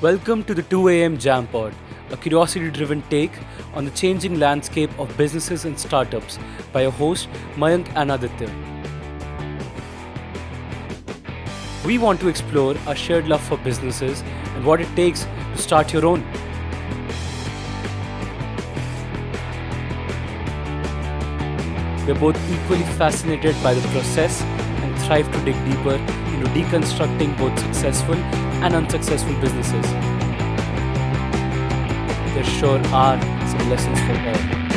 Welcome to the 2 a.m. Jam Pod, a curiosity driven take on the changing landscape of businesses and startups by your host Mayank and Aditya. We want to explore our shared love for businesses and what it takes to start your own. We're both equally fascinated by the process and thrive to dig deeper into deconstructing both successful and unsuccessful businesses. There sure are some lessons for all.